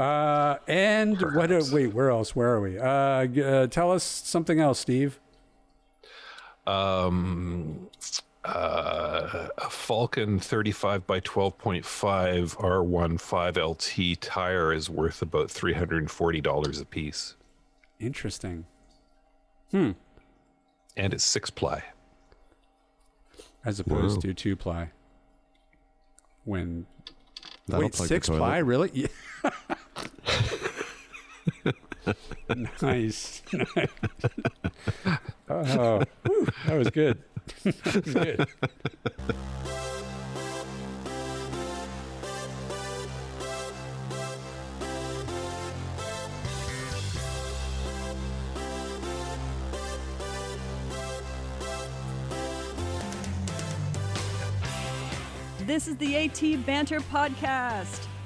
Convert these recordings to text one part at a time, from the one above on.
Uh, and what? Uh, wait, where else? Where are we? Uh, uh, tell us something else, Steve. Um, uh, a Falcon 35 by 12.5 R1 5 LT tire is worth about $340 a piece. Interesting. Hmm. And it's six ply. As opposed Wow. to two ply. When That'll wait, six ply, really? Yeah. nice. nice. Oh, oh, whew, that was good. that was good. This is the AT Banter Podcast,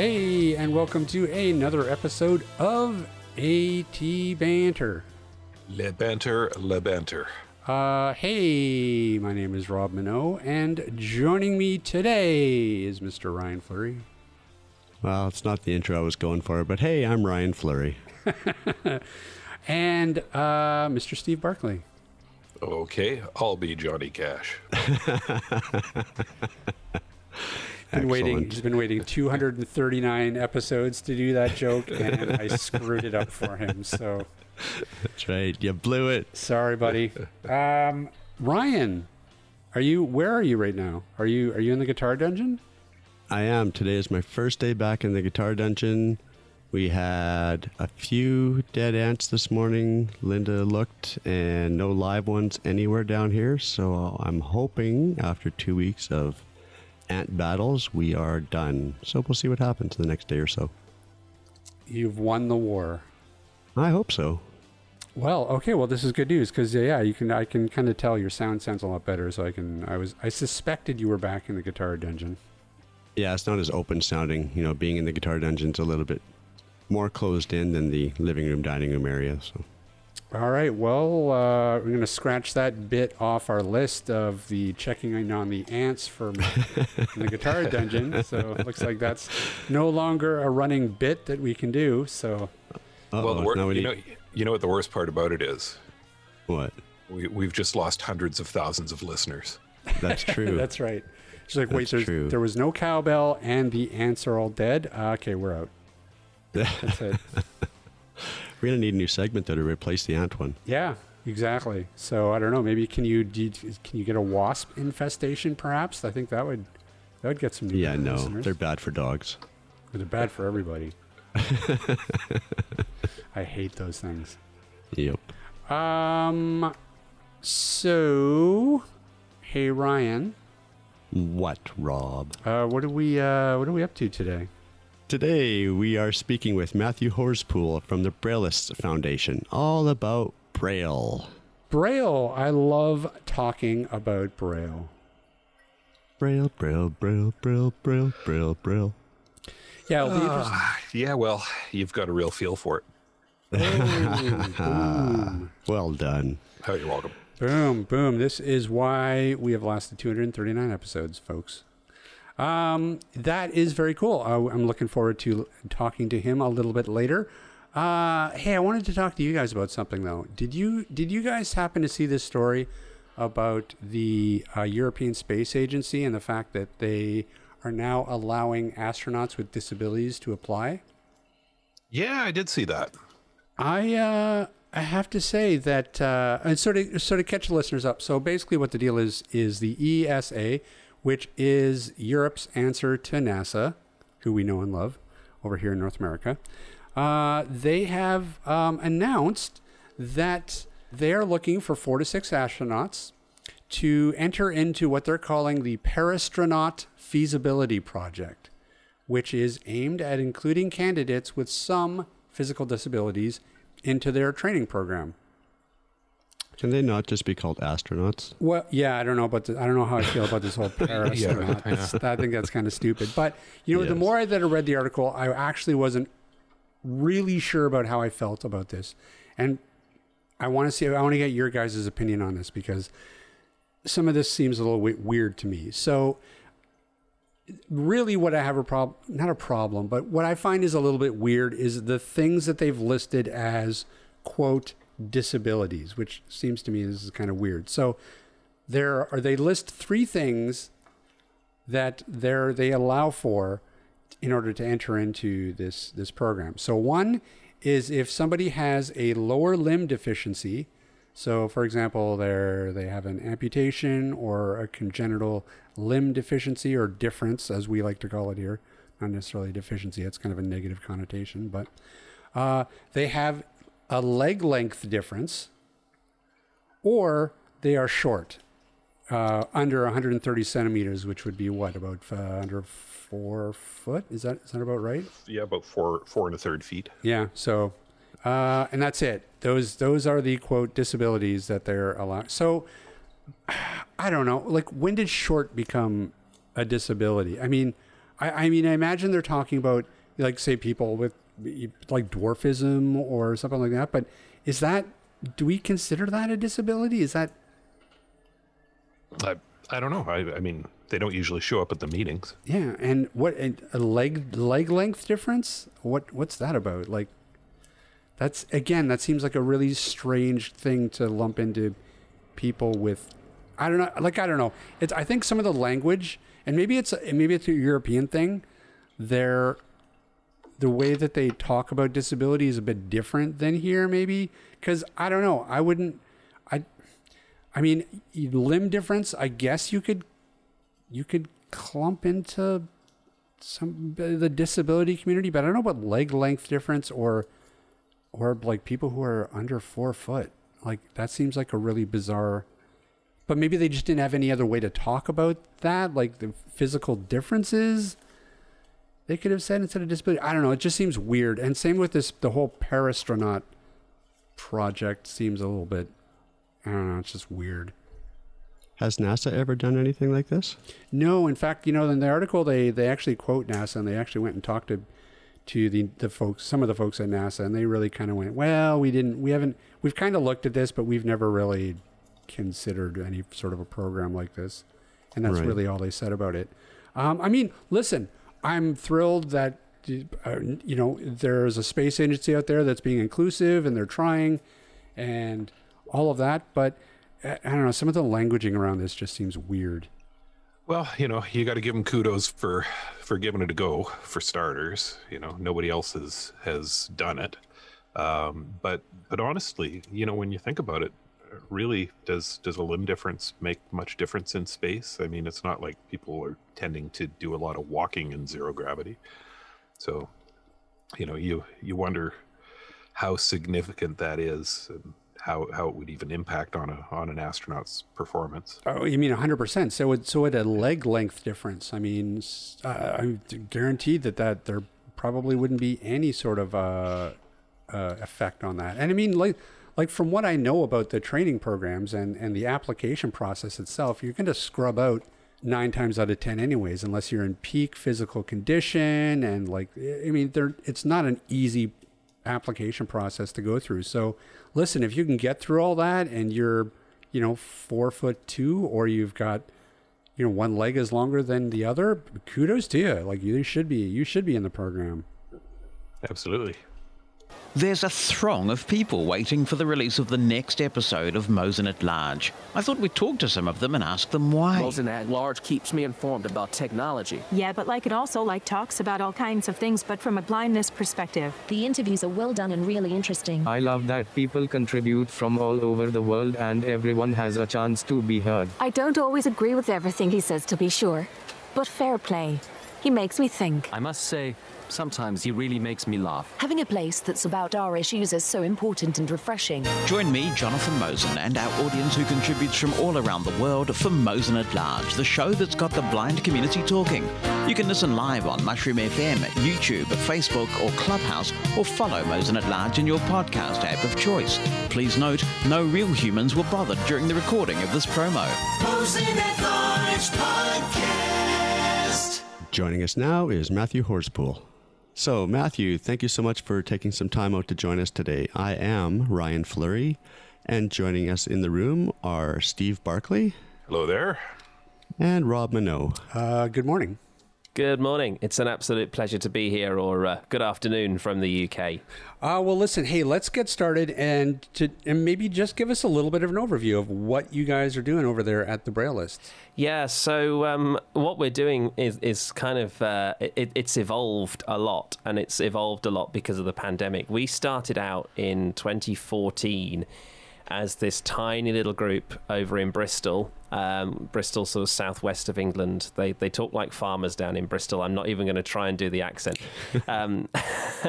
Hey, and welcome to another episode of AT Banter. Le banter, le banter. Uh, hey, my name is Rob Mineault, and joining me today is Mr. Ryan Fleury. Well, it's not the intro I was going for, but hey, I'm Ryan Fleury. And uh, Mr. Steve Barclay. Okay, I'll be Johnny Cash. Been waiting. He's been waiting 239 episodes to do that joke, and I screwed it up for him. So That's right. You blew it. sorry, buddy. Um, Ryan, are you? Where are you right now? Are you? Are you in the guitar dungeon? I am. Today is my first day back in the guitar dungeon. We had a few dead ants this morning. Linda looked, and no live ones anywhere down here. So I'm hoping after two weeks of ant battles, we are done. So we'll see what happens the next day or so. You've won the war. I hope so. Well, okay. Well, this is good news because yeah, you can. I can kind of tell your sound sounds a lot better. So I can. I was. I suspected you were back in the guitar dungeon. Yeah, it's not as open sounding. You know, being in the guitar dungeon's a little bit more closed in than the living room, dining room area. So All right. Well, uh, we're going to scratch that bit off our list of the checking in on the ants for in the guitar dungeon. So it looks like that's no longer a running bit that we can do. So well, Uh-oh, wor- now we you know, you know what the worst part about it is? what? We, we've just lost hundreds of thousands of listeners. That's true. that's right. She's like, wait, That's there's, true. there was no cowbell and the ants are all dead. Uh, okay, we're out. That's it. We're gonna need a new segment though to replace the ant one. Yeah, exactly. So I don't know. Maybe can you can you get a wasp infestation? Perhaps I think that would that would get some new Yeah, no, listeners. they're bad for dogs. They're bad for everybody. I hate those things. Yep. Um. So, hey Ryan, What, Rob? uh, what are we uh, what are we up to today? Today we are speaking with Matthew Horspool from the Braillists Foundation, all about Braille. Braille. I love talking about Braille. Braille, Braille, Braille, Braille, Braille, Braille, Braille. Yeah, it'll be interesting. Ah, yeah, well, you've got a real feel for it. Well done. Oh, you're welcome. Boom, boom. This is why we have lasted 239 episodes, folks. Um, that is very cool. Uh, I'm looking forward to talking to him a little bit later. Uh, hey, I wanted to talk to you guys about something though. Did you did you guys happen to see this story about the uh, European Space Agency and the fact that they are now allowing astronauts with disabilities to apply? Yeah, I did see that. I uh, I have to say that uh, and sort of sort of catch the listeners up. So basically, what the deal is is the ESA, which is Europe's answer to NASA, who we know and love over here in North America. Uh, they have um, announced that they are looking for four to six astronauts to enter into what they're calling the Parastronaut Feasibility Project which is aimed at including candidates with some physical disabilities into their training program. Can they not just be called astronauts? Well, yeah, I don't know about the, I don't know how I feel about this whole Paris Yeah, or not. yeah. It's- I think that's kind of stupid. But you know, the more I that I read the article, I actually wasn't really sure about how I felt about this, and I want to see. I want to get your guys' opinion on this because some of this seems a little we- weird to me. So, really, what I have a problem, not a problem, but what I find is a little bit weird is the things that they've listed as quote disabilities, which seems to me is kind of weird. So, there are they list three things that there they allow for in order to enter into this this program. So one is if somebody has a lower limb deficiency. So for example, they they have an amputation or a congenital limb deficiency or difference as we like to call it here, not necessarily deficiency, it's kind of a negative connotation, but uh, they have a leg length difference or they are short uh, under 130 centimeters, which would be what about uh, under four foot? Is that is that about right? Yeah, about four four and a third feet. Yeah. So, uh, and that's it. Those those are the quote disabilities that they're allowed. So, I don't know. Like, when did short become a disability? I mean, I, I mean, I imagine they're talking about like say people with like dwarfism or something like that. But is that do we consider that a disability? Is that I I don't know. I I mean, they don't usually show up at the meetings. Yeah, and what and a leg leg length difference? What what's that about? Like that's again, that seems like a really strange thing to lump into people with I don't know, like I don't know. It's I think some of the language and maybe it's maybe it's a European thing. They're the way that they talk about disability is a bit different than here maybe cuz I don't know. I wouldn't I I mean, limb difference, I guess you could you could clump into some uh, the disability community, but I don't know about leg length difference or or like people who are under four foot. Like that seems like a really bizarre. But maybe they just didn't have any other way to talk about that, like the physical differences. They could have said instead of disability. I don't know. It just seems weird. And same with this, the whole Parastronaut project seems a little bit. I don't know. It's just weird. Has NASA ever done anything like this? No, in fact, you know, in the article they they actually quote NASA and they actually went and talked to to the the folks, some of the folks at NASA, and they really kind of went, well, we didn't, we haven't, we've kind of looked at this, but we've never really considered any sort of a program like this, and that's Right. really all they said about it. Um, I mean, listen, I'm thrilled that uh, you know there's a space agency out there that's being inclusive and they're trying, and all of that, but. I I don't know. Some of the languaging around this just seems weird. Well, you know, you got to give them kudos for for giving it a go for starters. You know, nobody else has has done it. Um, but but honestly, you know, when you think about it, really does does a limb difference make much difference in space? I mean, it's not like people are tending to do a lot of walking in zero gravity. So, you know, you you wonder how significant that is and how how it would even impact on a on an astronaut's performance. Oh, you mean 100%. So it, so at a leg length difference, I mean, uh, I'm guaranteed that, that there probably wouldn't be any sort of uh, uh, effect on that. And I mean, like, like from what I know about the training programs and, and the application process itself, you're going to scrub out nine times out of 10 anyways, unless you're in peak physical condition. And like, I mean, there, it's not an easy application process to go through. So listen, if you can get through all that and you're, you know, four foot two, or you've got, you know, one leg is longer than the other, kudos to you. Like you should be, you should be in the program. Absolutely. There's a throng of people waiting for the release of the next episode of Mosen at Large. I thought we'd talk to some of them and ask them why. Mosen at large keeps me informed about technology. Yeah, but like it also like talks about all kinds of things, but from a blindness perspective. The interviews are well done and really interesting. I love that people contribute from all over the world and everyone has a chance to be heard. I don't always agree with everything he says, to be sure, but fair play. He makes me think. I must say, Sometimes he really makes me laugh. Having a place that's about our issues is so important and refreshing. Join me, Jonathan Mosen, and our audience who contributes from all around the world for Mosen at Large, the show that's got the blind community talking. You can listen live on Mushroom FM, YouTube, Facebook, or Clubhouse, or follow Mosen at Large in your podcast app of choice. Please note, no real humans were bothered during the recording of this promo. Mosen at Large Podcast. Joining us now is Matthew Horspool. So, Matthew, thank you so much for taking some time out to join us today. I am Ryan Fleury, and joining us in the room are Steve Barclay. Hello there. And Rob Mineault. Uh, good morning. Good morning. It's an absolute pleasure to be here, or uh, good afternoon from the UK. Uh, well, listen, hey, let's get started and to and maybe just give us a little bit of an overview of what you guys are doing over there at the Braillists. Yeah, so um, what we're doing is is kind of uh, it, it's evolved a lot, and it's evolved a lot because of the pandemic. We started out in 2014 as this tiny little group over in Bristol. Um, Bristol, sort of southwest of England. They they talk like farmers down in Bristol. I'm not even going to try and do the accent. um,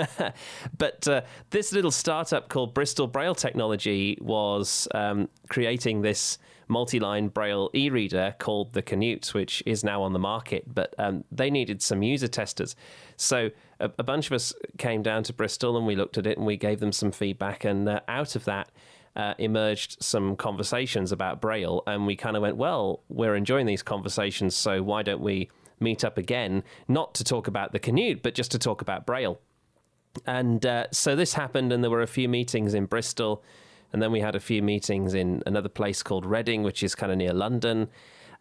but uh, this little startup called Bristol Braille Technology was um, creating this multi-line Braille e-reader called the Canute, which is now on the market. But um, they needed some user testers, so a, a, bunch of us came down to Bristol and we looked at it and we gave them some feedback. And uh, out of that uh, emerged some conversations about Braille, and we kind of went, well, we're enjoying these conversations, so why don't we meet up again, not to talk about the Canute, but just to talk about Braille. And uh, so this happened, and there were a few meetings in Bristol, and then we had a few meetings in another place called Reading, which is kind of near London.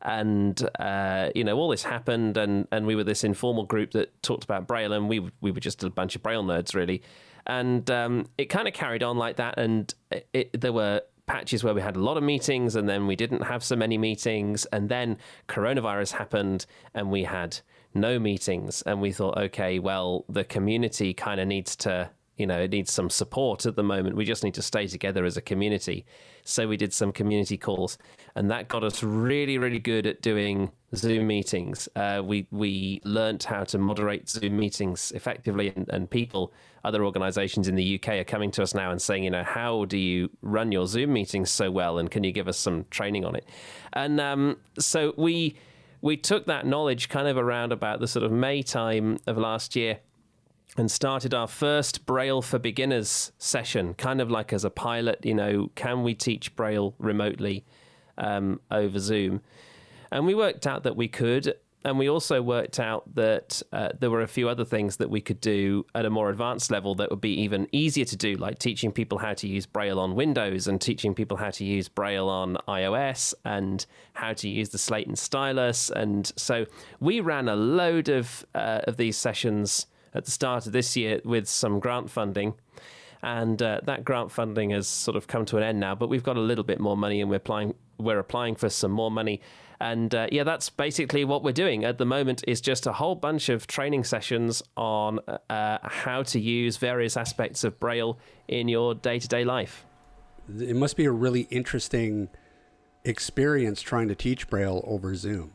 And uh, you know, all this happened, and, and we were this informal group that talked about Braille, and we we were just a bunch of Braille nerds, really and um, it kind of carried on like that. And it, it, there were patches where we had a lot of meetings, and then we didn't have so many meetings, and then coronavirus happened, and we had no meetings, and we thought, okay, well, the community kind of needs to you know, it needs some support at the moment. We just need to stay together as a community. So we did some community calls, and that got us really, really good at doing Zoom meetings. Uh, we we learnt how to moderate Zoom meetings effectively, and, and people, other organisations in the UK are coming to us now and saying, you know, how do you run your Zoom meetings so well, and can you give us some training on it? And um, so we we took that knowledge kind of around about the sort of May time of last year and started our first Braille for Beginners session, kind of like as a pilot. You know, can we teach Braille remotely um, over Zoom? And we worked out that we could. And we also worked out that uh, there were a few other things that we could do at a more advanced level that would be even easier to do, like teaching people how to use Braille on Windows and teaching people how to use Braille on iOS and how to use the Slate and stylus. And so we ran a load of uh, of these sessions at the start of this year with some grant funding. And uh, that grant funding has sort of come to an end now, but we've got a little bit more money and we're applying, we're applying for some more money. And uh, yeah, that's basically what we're doing at the moment is just a whole bunch of training sessions on uh, how to use various aspects of Braille in your day to day life. It must be a really interesting experience trying to teach Braille over Zoom.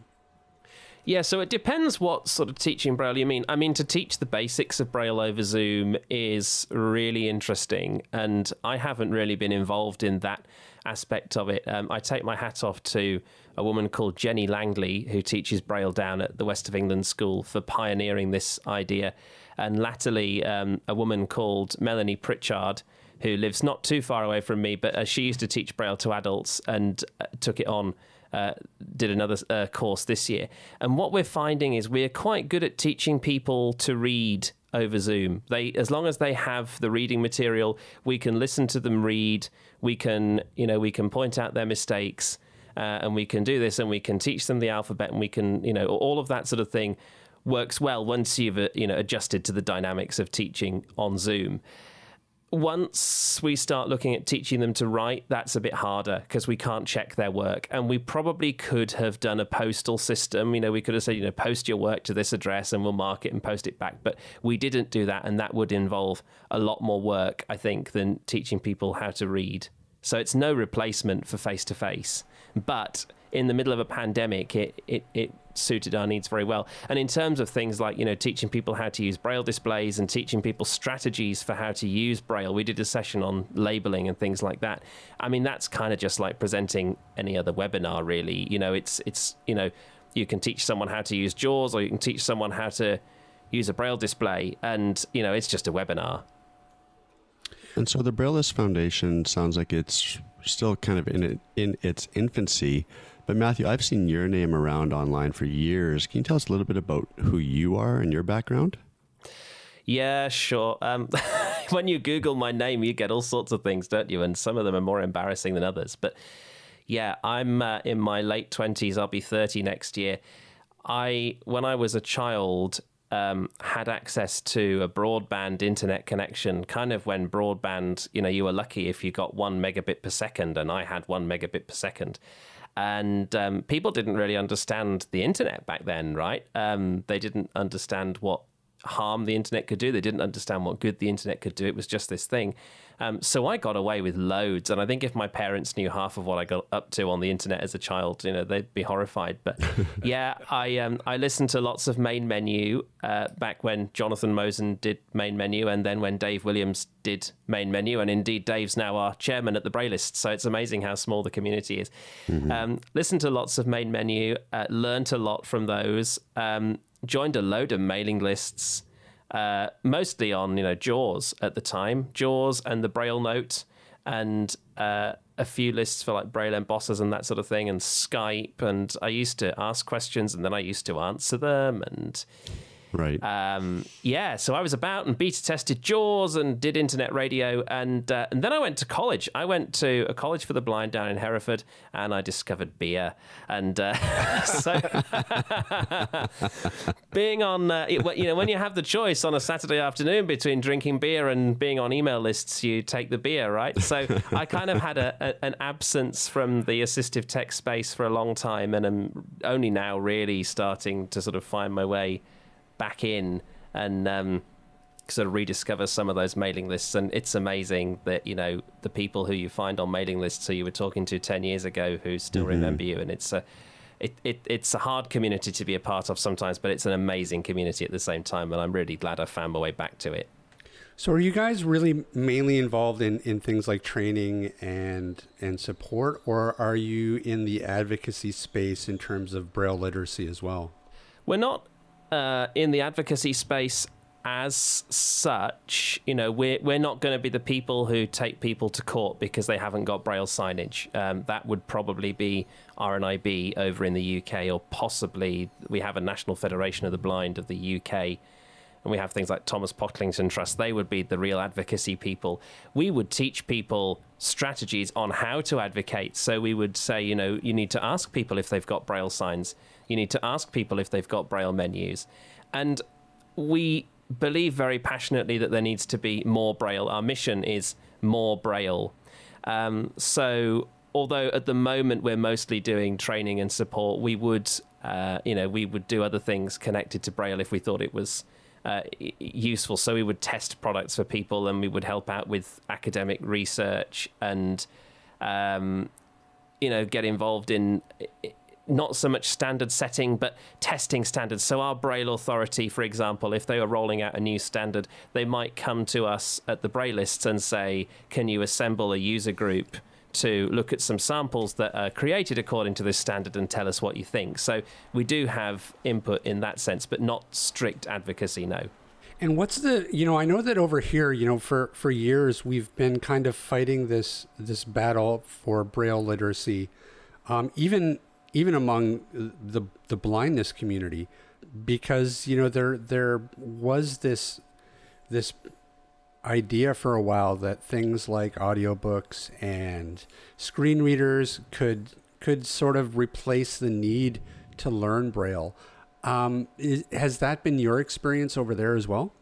Yeah, so it depends what sort of teaching Braille you mean. I mean, to teach the basics of Braille over Zoom is really interesting, and I haven't really been involved in that aspect of it. Um, I take my hat off to a woman called Jenny Langley, who teaches Braille down at the West of England School, for pioneering this idea. And latterly, um, a woman called Melanie Pritchard, who lives not too far away from me, but uh, she used to teach Braille to adults and uh, took it on uh, did another uh, course this year. And what we're finding is we're quite good at teaching people to read over Zoom. They, as long as they have the reading material, we can listen to them read. We can, you know, we can point out their mistakes, uh, and we can do this, and we can teach them the alphabet, and we can, you know, all of that sort of thing works well once you've, uh, you know, adjusted to the dynamics of teaching on Zoom once we start looking at teaching them to write, that's a bit harder because we can't check their work. And we probably could have done a postal system. You know, we could have said, you know, post your work to this address and we'll mark it and post it back. But we didn't do that. And that would involve a lot more work, I think, than teaching people how to read. So it's no replacement for face to face. But in the middle of a pandemic, it, it, it suited our needs very well. And in terms of things like, you know, teaching people how to use Braille displays and teaching people strategies for how to use Braille, we did a session on labeling and things like that. I mean, that's kind of just like presenting any other webinar, really. You know, it's, it's, you know, you can teach someone how to use JAWS or you can teach someone how to use a Braille display. And, you know, it's just a webinar. And so the Braillist Foundation sounds like it's still kind of in it, in its infancy. But Matthew, I've seen your name around online for years. Can you tell us a little bit about who you are and your background? Yeah, sure. Um, when you Google my name, you get all sorts of things, don't you? And some of them are more embarrassing than others. But yeah, I'm uh, in my late twenties. I'll be thirty next year. I, when I was a child, um, had access to a broadband internet connection. Kind of when broadband, you know, you were lucky if you got one megabit per second, and I had one megabit per second and um, people didn't really understand the internet back then, right? Um, they didn't understand what harm the internet could do. They didn't understand what good the internet could do. It was just this thing. Um, so I got away with loads, and I think if my parents knew half of what I got up to on the internet as a child, you know, they'd be horrified. But yeah, I um, I listened to lots of Main Menu uh, back when Jonathan Mosen did Main Menu, and then when Dave Williams did Main Menu, and indeed Dave's now our chairman at the Braillist. So it's amazing how small the community is. Mm-hmm. Um, listened to lots of Main Menu, uh, learned a lot from those. Um, joined a load of mailing lists uh, mostly on you know Jaws at the time, Jaws and the Braille Note, and uh, a few lists for like Braille embossers and that sort of thing, and Skype. And I used to ask questions and then I used to answer them, and Right. Um, yeah, so I was about and beta tested JAWS and did internet radio, and uh, and then I went to college. I went to a college for the blind down in Hereford, and I discovered beer. And uh, so, being on, uh, you know, when you have the choice on a Saturday afternoon between drinking beer and being on email lists, you take the beer, right? So I kind of had a, a, an absence from the assistive tech space for a long time, and I'm only now really starting to sort of find my way back in and um, sort of rediscover some of those mailing lists. And it's amazing that you know the people who you find on mailing lists who you were talking to ten years ago who still mm-hmm. remember you. And it's a it, it, it's a hard community to be a part of sometimes, but it's an amazing community at the same time. And I'm really glad I found my way back to it. So, are you guys really mainly involved in, in things like training and and support, or are you in the advocacy space in terms of Braille literacy as well? We're not uh, in the advocacy space as such, you know, we're we're not going to be the people who take people to court because they haven't got braille signage. Um, that would probably be RNIB over in the UK, or possibly we have a National Federation of the Blind of the UK, and we have things like Thomas Pocklington Trust. They would be the real advocacy people. We would teach people strategies on how to advocate. So we would say, you know, you need to ask people if they've got braille signs you need to ask people if they've got Braille menus. And we believe very passionately that there needs to be more Braille. Our mission is more Braille. Um, so, although at the moment we're mostly doing training and support, we would, uh, you know, we would do other things connected to Braille if we thought it was uh, useful. So we would test products for people, and we would help out with academic research, and um, you know, get involved in not so much standard setting, but testing standards. So, our Braille Authority, for example, if they were rolling out a new standard, they might come to us at the Braillists and say, Can you assemble a user group? To look at some samples that are created according to this standard and tell us what you think. So, we do have input in that sense, but not strict advocacy, no. And what's the you know I know that over here you know for for years we've been kind of fighting this this battle for braille literacy, um, even even among the the blindness community, because you know there there was this this idea for a while that things like audiobooks and screen readers could could sort of replace the need to learn braille. Um, is, has that been your experience over there as well?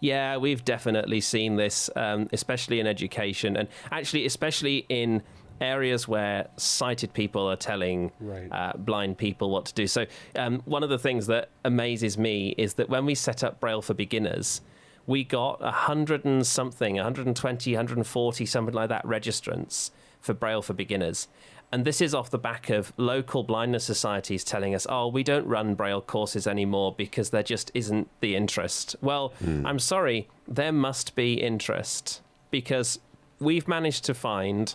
Yeah, we've definitely seen this, um, especially in education, and actually, especially in areas where sighted people are telling right. uh, blind people what to do. So, um, one of the things that amazes me is that when we set up Braille for beginners, we got a hundred and something, 120, 140, something like that registrants for Braille for beginners. And this is off the back of local blindness societies telling us, oh, we don't run Braille courses anymore because there just isn't the interest. Well, mm. I'm sorry, there must be interest because we've managed to find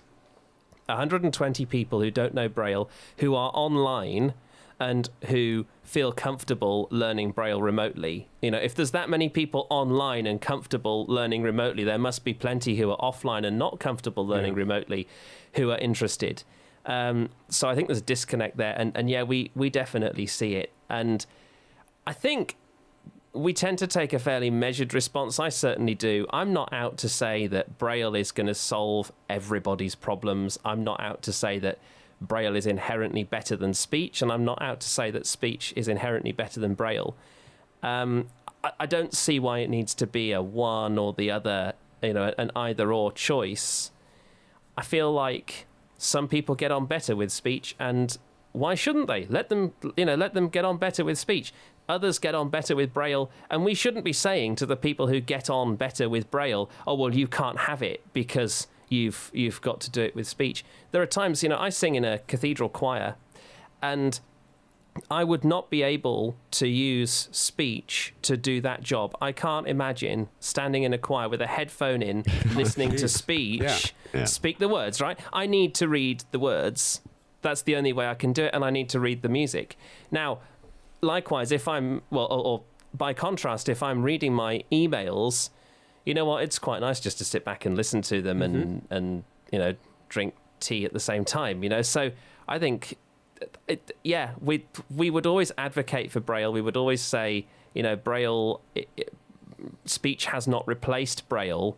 120 people who don't know Braille who are online and who feel comfortable learning Braille remotely. You know, if there's that many people online and comfortable learning remotely, there must be plenty who are offline and not comfortable learning yeah. remotely who are interested. Um, so I think there's a disconnect there, and and yeah, we we definitely see it, and I think we tend to take a fairly measured response. I certainly do. I'm not out to say that Braille is going to solve everybody's problems. I'm not out to say that Braille is inherently better than speech, and I'm not out to say that speech is inherently better than Braille. Um, I, I don't see why it needs to be a one or the other, you know, an either or choice. I feel like some people get on better with speech and why shouldn't they let them you know let them get on better with speech others get on better with braille and we shouldn't be saying to the people who get on better with braille oh well you can't have it because you've you've got to do it with speech there are times you know i sing in a cathedral choir and I would not be able to use speech to do that job. I can't imagine standing in a choir with a headphone in, oh, listening to speech, yeah, yeah. speak the words, right? I need to read the words. That's the only way I can do it, and I need to read the music. Now, likewise, if I'm, well, or, or by contrast, if I'm reading my emails, you know what? It's quite nice just to sit back and listen to them mm-hmm. and, and, you know, drink tea at the same time, you know? So I think it, yeah, we we would always advocate for Braille. We would always say, you know, Braille it, it, speech has not replaced Braille,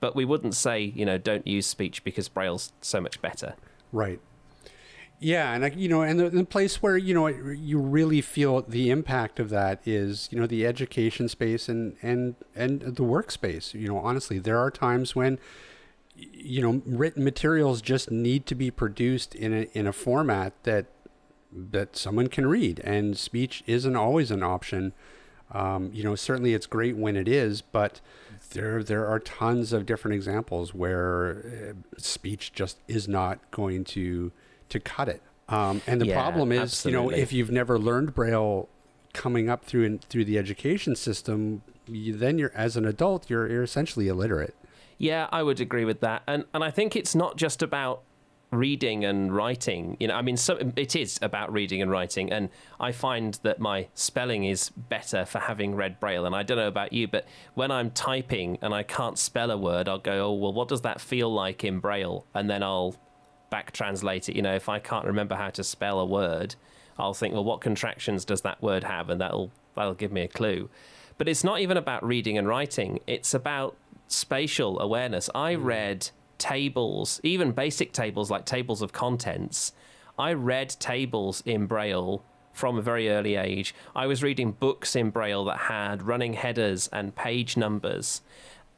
but we wouldn't say, you know, don't use speech because Braille's so much better. Right. Yeah, and I, you know, and the, the, place where you know you really feel the impact of that is you know the education space and and and the workspace. You know, honestly, there are times when you know, written materials just need to be produced in a in a format that that someone can read, and speech isn't always an option. Um, you know, certainly it's great when it is, but there there are tons of different examples where uh, speech just is not going to to cut it. Um, and the yeah, problem is, absolutely. you know, if you've never learned Braille coming up through in, through the education system, you, then you're as an adult, you're, you're essentially illiterate. Yeah, I would agree with that. And and I think it's not just about reading and writing. You know, I mean, so, it is about reading and writing, and I find that my spelling is better for having read Braille. And I don't know about you, but when I'm typing and I can't spell a word, I'll go, "Oh, well, what does that feel like in Braille?" And then I'll back translate it. You know, if I can't remember how to spell a word, I'll think, "Well, what contractions does that word have?" And that'll that'll give me a clue. But it's not even about reading and writing. It's about spatial awareness. I hmm. read tables, even basic tables like tables of contents. I read tables in Braille from a very early age. I was reading books in Braille that had running headers and page numbers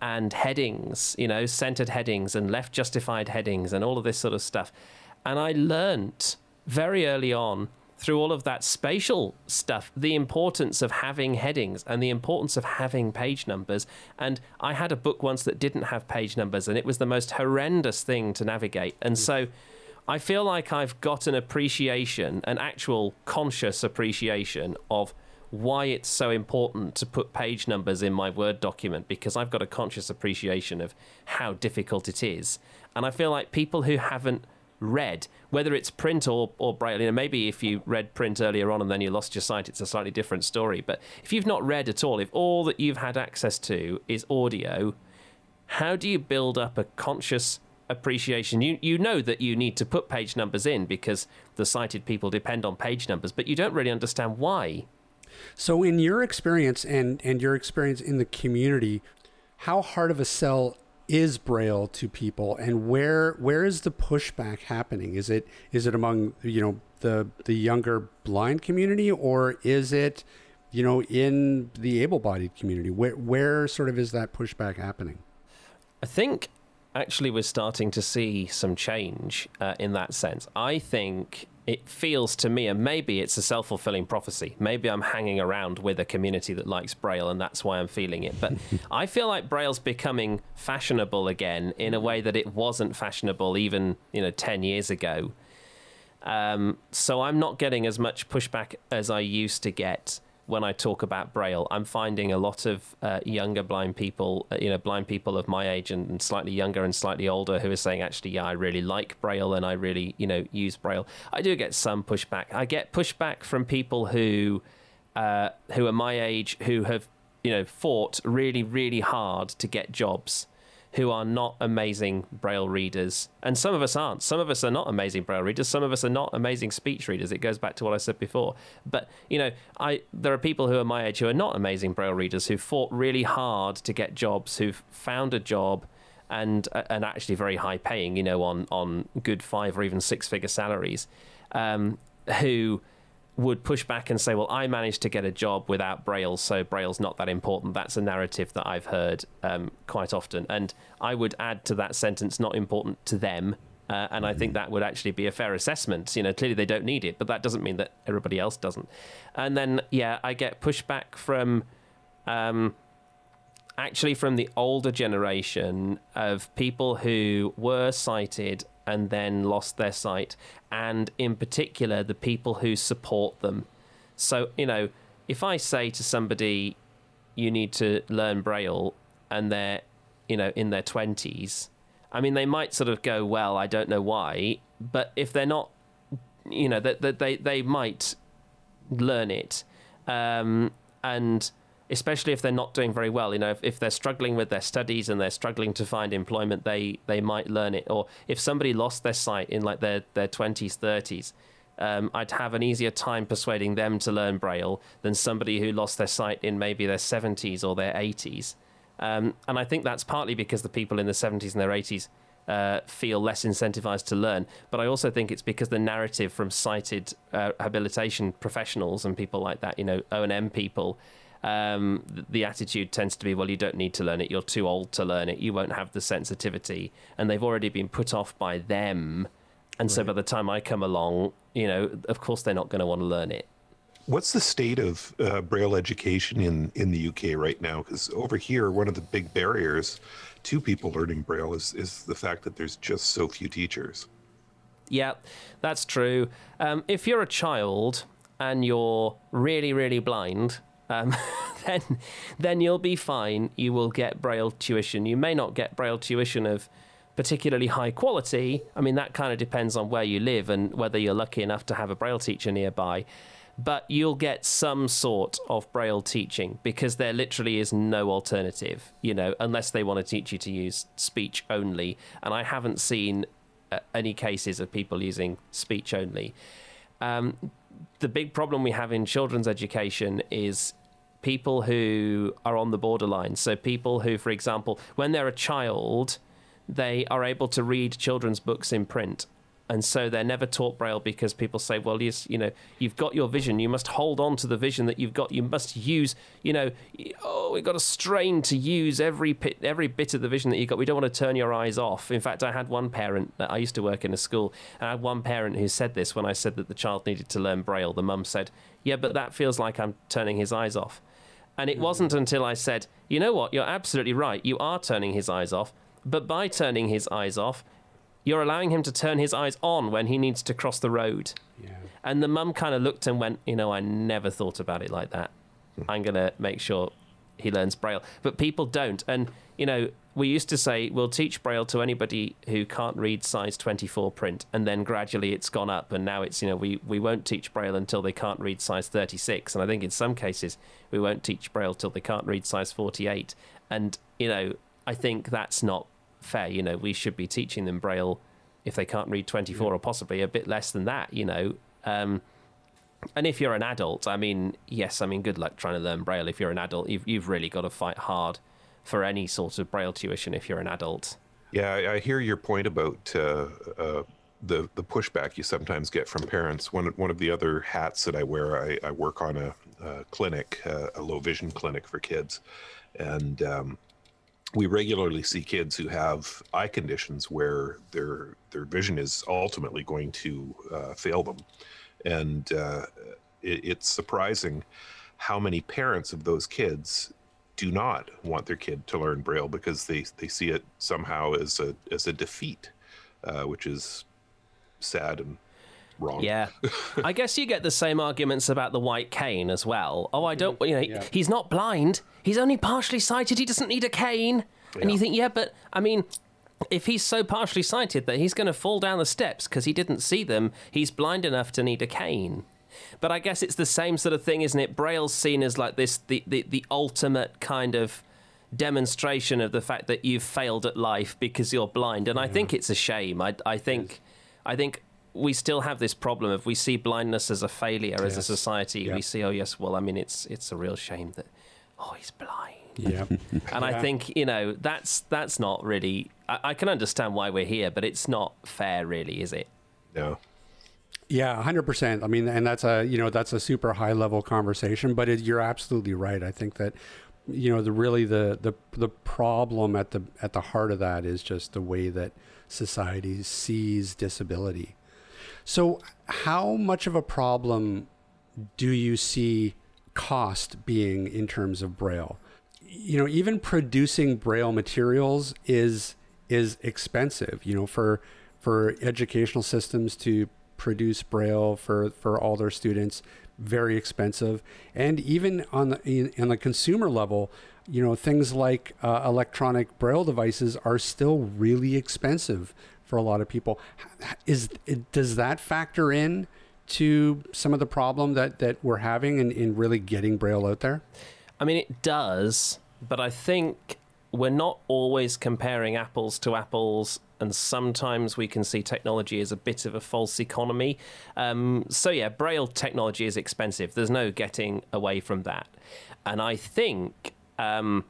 and headings, you know, centered headings and left justified headings and all of this sort of stuff. And I learnt very early on through all of that spatial stuff, the importance of having headings and the importance of having page numbers. And I had a book once that didn't have page numbers, and it was the most horrendous thing to navigate. And so I feel like I've got an appreciation, an actual conscious appreciation of why it's so important to put page numbers in my Word document because I've got a conscious appreciation of how difficult it is. And I feel like people who haven't read, whether it's print or, or braille. You know, maybe if you read print earlier on and then you lost your sight, it's a slightly different story. But if you've not read at all, if all that you've had access to is audio, how do you build up a conscious appreciation? You you know that you need to put page numbers in because the sighted people depend on page numbers, but you don't really understand why. So, in your experience and and your experience in the community, how hard of a sell is braille to people and where where is the pushback happening? Is it is it among you know the the younger blind community or is it you know in the able-bodied community? Where where sort of is that pushback happening? I think actually we're starting to see some change uh, in that sense. I think it feels to me, and maybe it's a self fulfilling prophecy. Maybe I'm hanging around with a community that likes Braille, and that's why I'm feeling it. But I feel like Braille's becoming fashionable again in a way that it wasn't fashionable even you know ten years ago. Um, so I'm not getting as much pushback as I used to get when I talk about Braille. I'm finding a lot of uh, younger blind people, uh, you know, blind people of my age and, and, slightly younger and slightly older, who are saying, actually, yeah, I really like Braille and I really, you know, use Braille. I do get some pushback. I get pushback from people who, uh, who are my age, who have, you know, fought really, really hard to get jobs who are not amazing braille readers. And some of us aren't. Some of us are not amazing braille readers. Some of us are not amazing speech readers. It goes back to what i said before. But you know i there are people who are my age who are not amazing braille readers who fought really hard to get jobs who've found a job and uh, and actually very high paying you know on on good five or even six figure salaries um, who would push back and say, well, I managed to get a job without Braille, so Braille's not that important. That's a narrative that I've heard um, quite often. And I would add to that sentence, not important to them. Uh, and I think that would actually be a fair assessment. You know, clearly they don't need it, but that doesn't mean that everybody else doesn't. And then, yeah, I get pushback from um, actually from the older generation of people who were sighted and then lost their sight, and in particular, the people who support them. So, you know, if I say to somebody, you need to learn Braille, and they're, you know, in their 20s, I mean, they might sort of go, well, I don't know why, but if they're not, you know, that they, they, they might learn it. Um, and especially if they're not doing very well. You know, if, if they're struggling with their studies and they're struggling to find employment, they they might learn it. Or if somebody lost their sight in like their their twenties, thirties. Um, I'd have an easier time persuading them to learn Braille than somebody who lost their sight in maybe their 70s or their 80s. Um, and I think that's partly because the people in the 70s and their 80s uh, feel less incentivized to learn. But I also think it's because the narrative from sighted uh, habilitation professionals and people like that, you know, O&M people, um, the attitude tends to be, well, you don't need to learn it. You're too old to learn it. You won't have the sensitivity. And they've already been put off by them. And right. so by the time I come along, you know, of course they're not going to want to learn it. What's the state of uh, Braille education in, in the UK right now? Because over here, one of the big barriers to people learning Braille is, is the fact that there's just so few teachers. Yeah, that's true. Um, if you're a child and you're really, really blind, um, then then you'll be fine. You will get Braille tuition. You may not get Braille tuition of particularly high quality. I mean, that kind of depends on where you live and whether you're lucky enough to have a Braille teacher nearby. But you'll get some sort of Braille teaching because there literally is no alternative, you know, unless they want to teach you to use speech only. And I haven't seen uh, any cases of people using speech only. Um, the big problem we have in children's education is people who are on the borderline. So people who, for example, when they're a child, they are able to read children's books in print and so they're never taught braille because people say well you, you know you've got your vision. You must hold on to the vision that you've got. You must use you know oh we've got to strain to use every bit every bit of the vision that you've got. We don't want to turn your eyes off. In fact i had one parent that i used to work in a school and i had one parent who said this when i said that the child needed to learn braille. The mum said yeah but that feels like i'm turning his eyes off. And it mm. wasn't until i said you know what? You're absolutely right. You are turning his eyes off. But by turning his eyes off you're allowing him to turn his eyes on when he needs to cross the road. Yeah. And the mum kind of looked and went, you know, I never thought about it like that. Hmm. I'm going to make sure he learns Braille. But people don't. And, you know, we used to say we'll teach Braille to anybody who can't read size 24 print. And then gradually it's gone up. And now it's, you know, we, we won't teach Braille until they can't read size 36. And I think in some cases we won't teach Braille till they can't read size 48. And, you know, I think that's not fair. You know, we should be teaching them Braille if they can't read 24 yeah. or possibly a bit less than that, you know. Um, and if you're an adult, I mean, yes, I mean, good luck trying to learn Braille. If you're an adult, you've, you've really got to fight hard for any sort of Braille tuition if you're an adult. Yeah, I, I hear your point about uh, uh, the the pushback you sometimes get from parents. One one of the other hats that I wear, I, I work on a, a clinic, uh, a low vision clinic for kids, and um, we regularly see kids who have eye conditions where their their vision is ultimately going to uh, fail them, and uh, it, it's surprising how many parents of those kids do not want their kid to learn braille because they they see it somehow as a as a defeat, uh, which is sad and wrong. Yeah. I guess you get the same arguments about the white cane as well. Oh, I don't, mm-hmm. you know, yeah. he's not blind. He's only partially sighted. He doesn't need a cane. Yeah. And you think, yeah, but I mean, if he's so partially sighted that he's going to fall down the steps because he didn't see them, he's blind enough to need a cane. But I guess it's the same sort of thing, isn't it? Braille's seen as like this, the, the, the ultimate kind of demonstration of the fact that you've failed at life because you're blind. And I think mm-hmm. it's a shame. I, I think, I think we still have this problem of we see blindness as a failure yes. as a society. Yep. We see, oh yes, well, I mean, it's it's a real shame that oh he's blind. Yeah, and I think you know that's that's not really. I, I, can understand why we're here, but it's not fair, really, is it? No. Yeah, hundred percent. I mean, and that's a you know that's a super high level conversation, but it, you're absolutely right. I think that you know the really the the the problem at the at the heart of that is just the way that society sees disability so, how much of a problem do you see cost being in terms of Braille? You know, even producing Braille materials is is expensive. You know, for for educational systems to produce Braille for for all their students, very expensive. And even on the in, the consumer level, you know, things like uh, electronic Braille devices are still really expensive for a lot of people. Is does that factor in to some of the problem that that we're having in, in really getting Braille out there? I mean, it does, but I think we're not always comparing apples to apples, and sometimes we can see technology as a bit of a false economy. Um, so, yeah, Braille technology is expensive. There's no getting away from that. And I think um,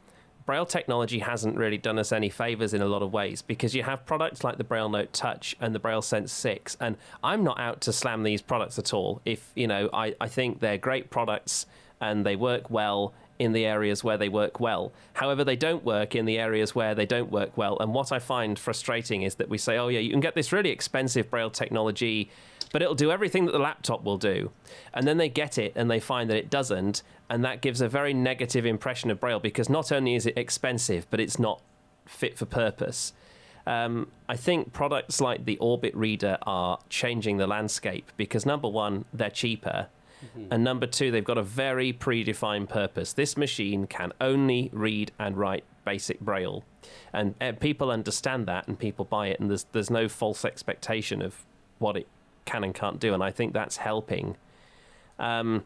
Braille technology hasn't really done us any favors in a lot of ways because you have products like the Braille Note Touch and the Braille Sense 6. And I'm not out to slam these products at all. If, you know, I, I think they're great products and they work well in the areas where they work well. However, they don't work in the areas where they don't work well. And what I find frustrating is that we say, oh, yeah, you can get this really expensive Braille technology but it'll do everything that the laptop will do. And then they get it and they find that it doesn't. And that gives a very negative impression of Braille because not only is it expensive, but it's not fit for purpose. Um, I think products like the Orbit Reader are changing the landscape because number one, they're cheaper. Mm-hmm. And number two, they've got a very predefined purpose. This machine can only read and write basic Braille. And uh, people understand that and people buy it, and there's, there's no false expectation of what it can and can't do, and I think that's helping. Um,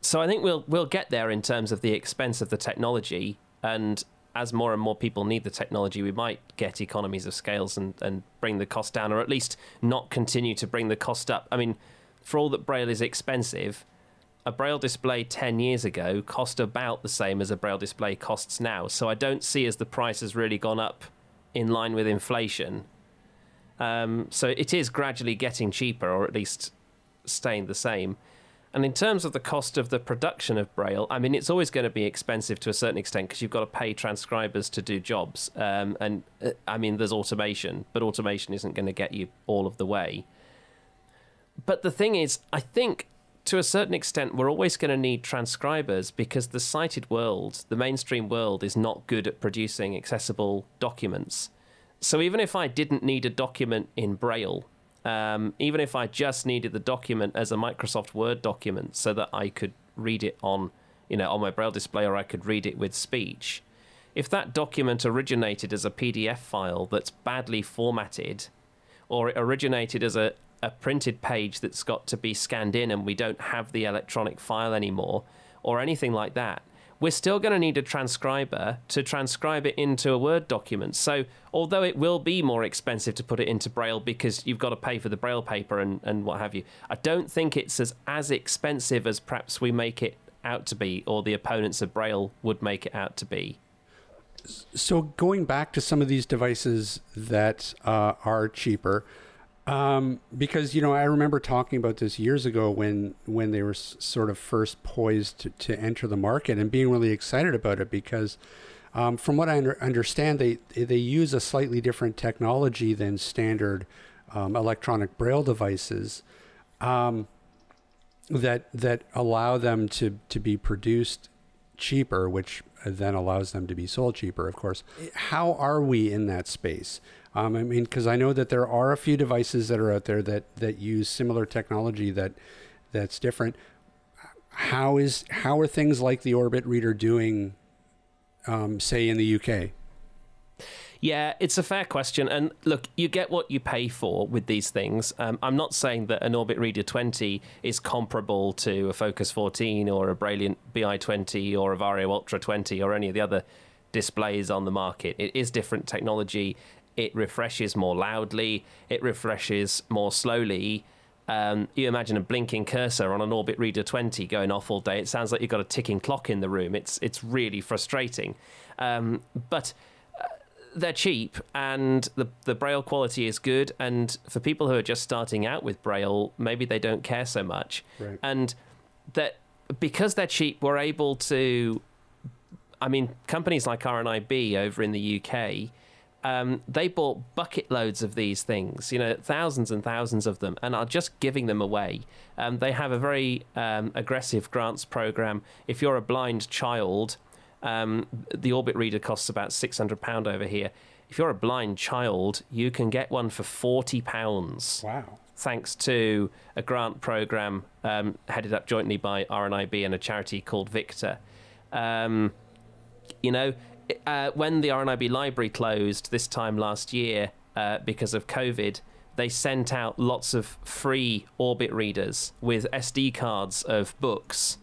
so I think we'll we'll get there in terms of the expense of the technology, and as more and more people need the technology, we might get economies of scales and, and bring the cost down, or at least not continue to bring the cost up. I mean, for all that Braille is expensive, a Braille display 10 years ago cost about the same as a Braille display costs now. So I don't see as the price has really gone up in line with inflation. Um, so it is gradually getting cheaper, or at least staying the same. And in terms of the cost of the production of Braille, I mean, it's always going to be expensive to a certain extent because you've got to pay transcribers to do jobs. Um, and uh, I mean, there's automation, but automation isn't going to get you all of the way. But the thing is, I think to a certain extent, we're always going to need transcribers because the sighted world, the mainstream world, is not good at producing accessible documents. So even if I didn't need a document in Braille, um, even if I just needed the document as a Microsoft Word document so that I could read it on, you know, on my Braille display or I could read it with speech, if that document originated as a PDF file that's badly formatted, or it originated as a, a printed page that's got to be scanned in and we don't have the electronic file anymore, or anything like that, we're still going to need a transcriber to transcribe it into a Word document. So, although it will be more expensive to put it into Braille because you've got to pay for the Braille paper and, and what have you, I don't think it's as, as expensive as perhaps we make it out to be, or the opponents of Braille would make it out to be. So, going back to some of these devices that uh, are cheaper, um, because you know, I remember talking about this years ago when when they were s- sort of first poised to, to enter the market and being really excited about it because Um, from what I under, understand, they they use a slightly different technology than standard um, electronic braille devices um, that that allow them to to be produced cheaper, which then allows them to be sold cheaper. Of course, how are we in that space? Um, I mean, because I know that there are a few devices that are out there that that use similar technology that that's different. How is how are things like the Orbit Reader doing um, say in the UK? Yeah, it's a fair question. And look, you get what you pay for with these things. Um, I'm not saying that an Orbit Reader 20 is comparable to a Focus 14 or a Brailliant BI20 or a Vario Ultra 20 or any of the other displays on the market. It is different technology. It refreshes more loudly, it refreshes more slowly. Um, you imagine a blinking cursor on an Orbit Reader 20 going off all day. It sounds like you've got a ticking clock in the room. It's it's really frustrating. Um, but uh, they're cheap and the the braille quality is good and for people who are just starting out with braille maybe they don't care so much right. and that because they're cheap we're able to i mean companies like rnib over in the uk um, they bought bucket loads of these things, you know, thousands and thousands of them, and are just giving them away. Um, they have a very um, aggressive grants program. If you're a blind child, um, the Orbit Reader costs about £600 over here. If you're a blind child, you can get one for £40. Wow. Thanks to a grant program um, headed up jointly by RNIB and a charity called Victor. Um, you know, uh, when the RNIB library closed this time last year uh, because of COVID, they sent out lots of free Orbit readers with SD cards of books.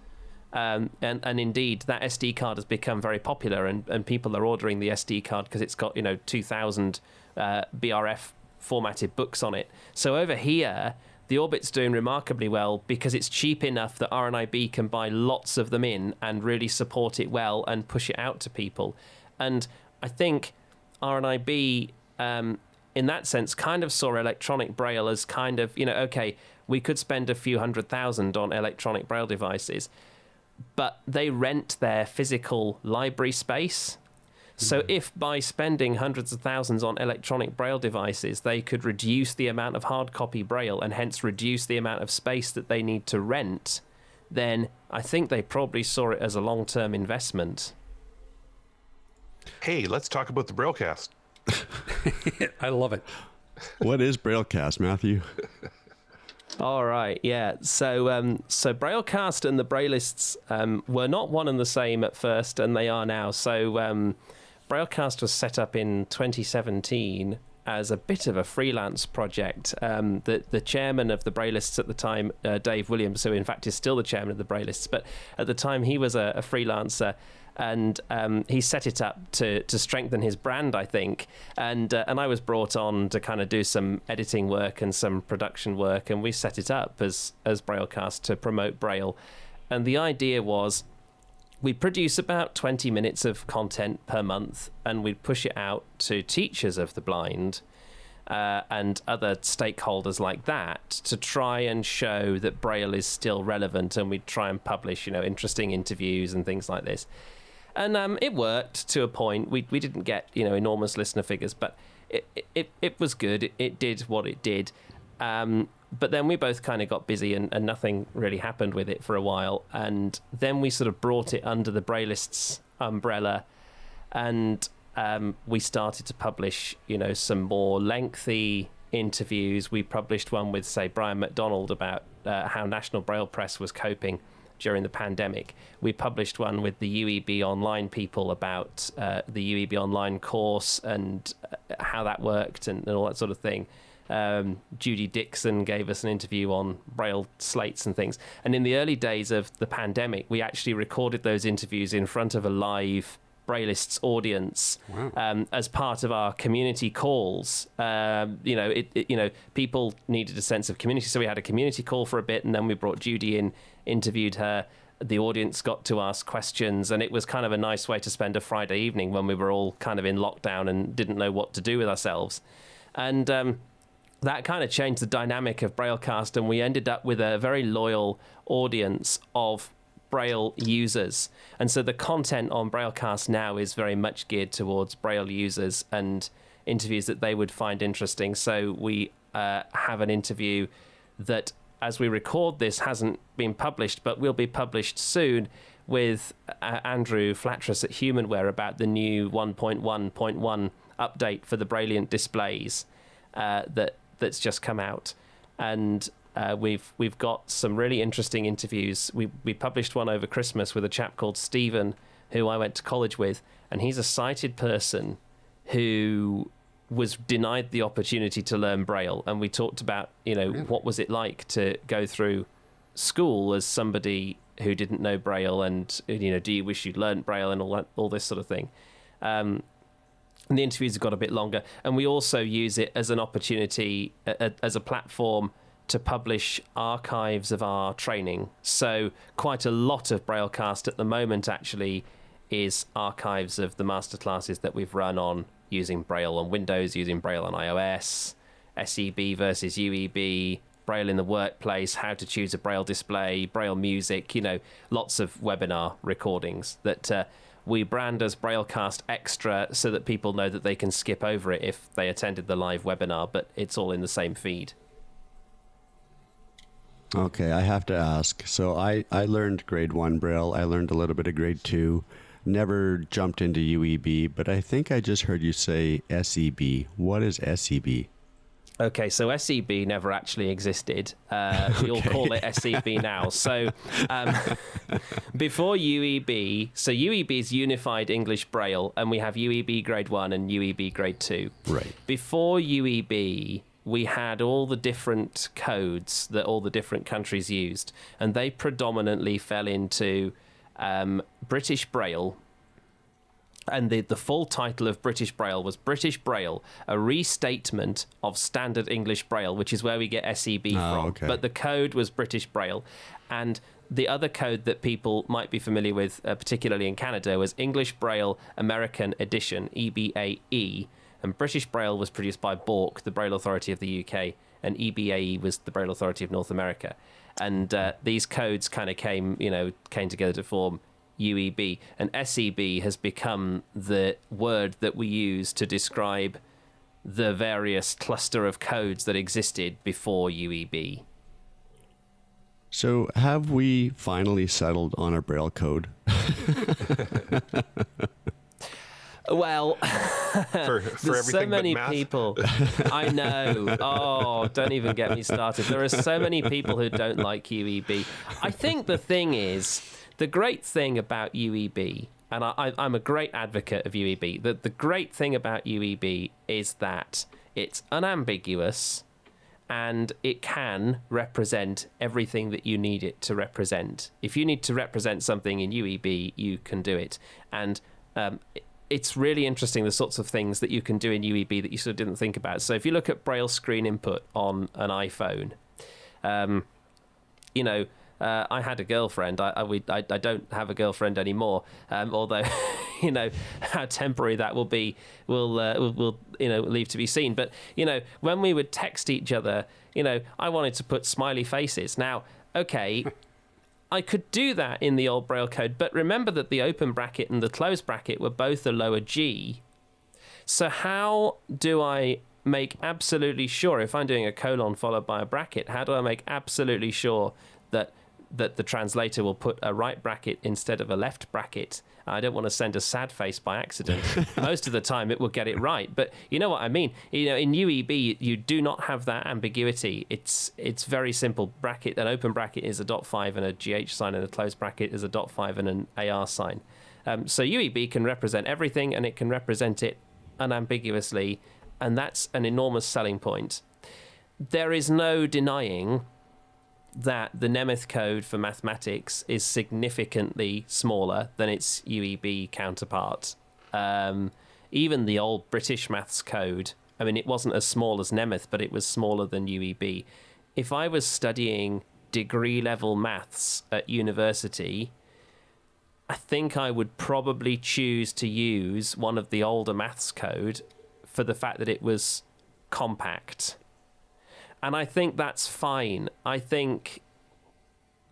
Um, and, and indeed, that SD card has become very popular, and, and people are ordering the SD card because it's got you know 2,000 uh, BRF formatted books on it. So over here, the Orbit's doing remarkably well because it's cheap enough that RNIB can buy lots of them in and really support it well and push it out to people. And I think RNIB, um, in that sense, kind of saw electronic braille as kind of, you know, okay, we could spend a few hundred thousand on electronic braille devices, but they rent their physical library space. So if by spending hundreds of thousands on electronic braille devices, they could reduce the amount of hard copy braille and hence reduce the amount of space that they need to rent, then I think they probably saw it as a long-term investment. Hey, let's talk about the Braillecast. I love it. What is Braillecast, Matthew? All right, yeah. So, um, so Braillecast and the Braillists um, were not one and the same at first, and they are now. So, um, Braillecast was set up in 2017 as a bit of a freelance project. Um, the the chairman of the Braillists at the time, uh, Dave Williams, who in fact is still the chairman of the Braillists, but at the time he was a, a freelancer and um, he set it up to to strengthen his brand, I think. And uh, and I was brought on to kind of do some editing work and some production work, and we set it up as as Braillecast to promote Braille. And the idea was. We produce about 20 minutes of content per month and we'd push it out to teachers of the blind uh, and other stakeholders like that to try and show that Braille is still relevant and we'd try and publish, you know, interesting interviews and things like this and um, it worked to a point. We we didn't get you know enormous listener figures, but it it, it was good. It, it did what it did. Um, but then we both kind of got busy and, and nothing really happened with it for a while. And then we sort of brought it under the Braillists umbrella and um, we started to publish, you know, some more lengthy interviews. We published one with, say, Brian McDonald about uh, how National Braille Press was coping during the pandemic. We published one with the UEB Online people about uh, the UEB Online course and uh, how that worked and, and, all that sort of thing. Um, Judy Dixon gave us an interview on braille slates and things. And in the early days of the pandemic, we actually recorded those interviews in front of a live Braillists audience wow. um, as part of our community calls. Um, you know, it, it, you know, people needed a sense of community, so we had a community call for a bit, and then we brought Judy in, interviewed her. The audience got to ask questions, and it was kind of a nice way to spend a Friday evening when we were all kind of in lockdown and didn't know what to do with ourselves. And um, that kind of changed the dynamic of Braillecast, and we ended up with a very loyal audience of Braille users. And so the content on Braillecast now is very much geared towards Braille users and interviews that they would find interesting. So we uh, have an interview that, as we record this, hasn't been published, but will be published soon with uh, Andrew Flatres at Humanware about the new 1.1.1 update for the Brailliant displays uh, that that's just come out, and uh, we've we've got some really interesting interviews. We we published one over Christmas with a chap called Stephen, who I went to college with, and he's a sighted person who was denied the opportunity to learn Braille, and we talked about you know really? what was it like to go through school as somebody who didn't know Braille, and you know do you wish you'd learned Braille and all that all this sort of thing. Um, and the interviews have got a bit longer, and we also use it as an opportunity, as a platform to publish archives of our training. So quite a lot of Braillecast at the moment actually is archives of the masterclasses that we've run on using Braille on Windows, using Braille on iOS, SEB versus UEB, Braille in the workplace, how to choose a Braille display, Braille music, you know, lots of webinar recordings that uh, we brand as Braillecast Extra so that people know that they can skip over it if they attended the live webinar, but it's all in the same feed. Okay, I have to ask. So I, I learned grade one Braille. I learned a little bit of grade two. Never jumped into UEB, but I think I just heard you say SEB. What is SEB? Okay, so SEB never actually existed. Uh, okay. We'll call it SEB now. So um, before UEB, so UEB is Unified English Braille, and we have UEB Grade 1 and UEB Grade 2. Right. Before UEB, we had all the different codes that all the different countries used, and they predominantly fell into um, British Braille. And the, the full title of British Braille was British Braille, a restatement of Standard English Braille, which is where we get SEB oh, from. Okay. But the code was British Braille. And the other code that people might be familiar with, uh, particularly in Canada, was English Braille American Edition, EBAE and British Braille was produced by BAUK, the Braille Authority of the UK, and EBAE was the Braille Authority of North America. And uh, these codes kind of came, you know, came together to form UEB. And SEB has become the word that we use to describe the various cluster of codes that existed before UEB. So, have we finally settled on a Braille code? Well, for, for there's so many people. I know. Oh, don't even get me started. There are so many people who don't like UEB. I think the thing is, the great thing about UEB, and I, am a great advocate of UEB, that the great thing about UEB is that it's unambiguous and it can represent everything that you need it to represent. If you need to represent something in UEB, you can do it. And um, it's really interesting the sorts of things that you can do in UEB that you sort of didn't think about. So if you look at Braille screen input on an iPhone, um, you know, uh, I had a girlfriend. I, I, we, I, I, don't have a girlfriend anymore. Um, although, you know, how temporary that will be will, uh, will will you know leave to be seen. But you know, when we would text each other, you know, I wanted to put smiley faces. Now, okay, I could do that in the old Braille code, but remember that the open bracket and the closed bracket were both a lower G. So how do I make absolutely sure if I'm doing a colon followed by a bracket, how do I make absolutely sure that that the translator will put a right bracket instead of a left bracket I don't want to send a sad face by accident. Most of the time, it will get it right. But you know what I mean. You know, in UEB, you do not have that ambiguity. It's it's very simple. Bracket an open bracket is a dot five and a GH sign, and a closed bracket is a dot five and an AR sign. Um, so UEB can represent everything, and it can represent it unambiguously, and that's an enormous selling point. There is no denying that the Nemeth code for mathematics is significantly smaller than its UEB counterpart. Um, even the old British maths code, I mean, it wasn't as small as Nemeth, but it was smaller than UEB. If I was studying degree level maths at university, I think I would probably choose to use one of the older maths code for the fact that it was compact and I think that's fine. I think,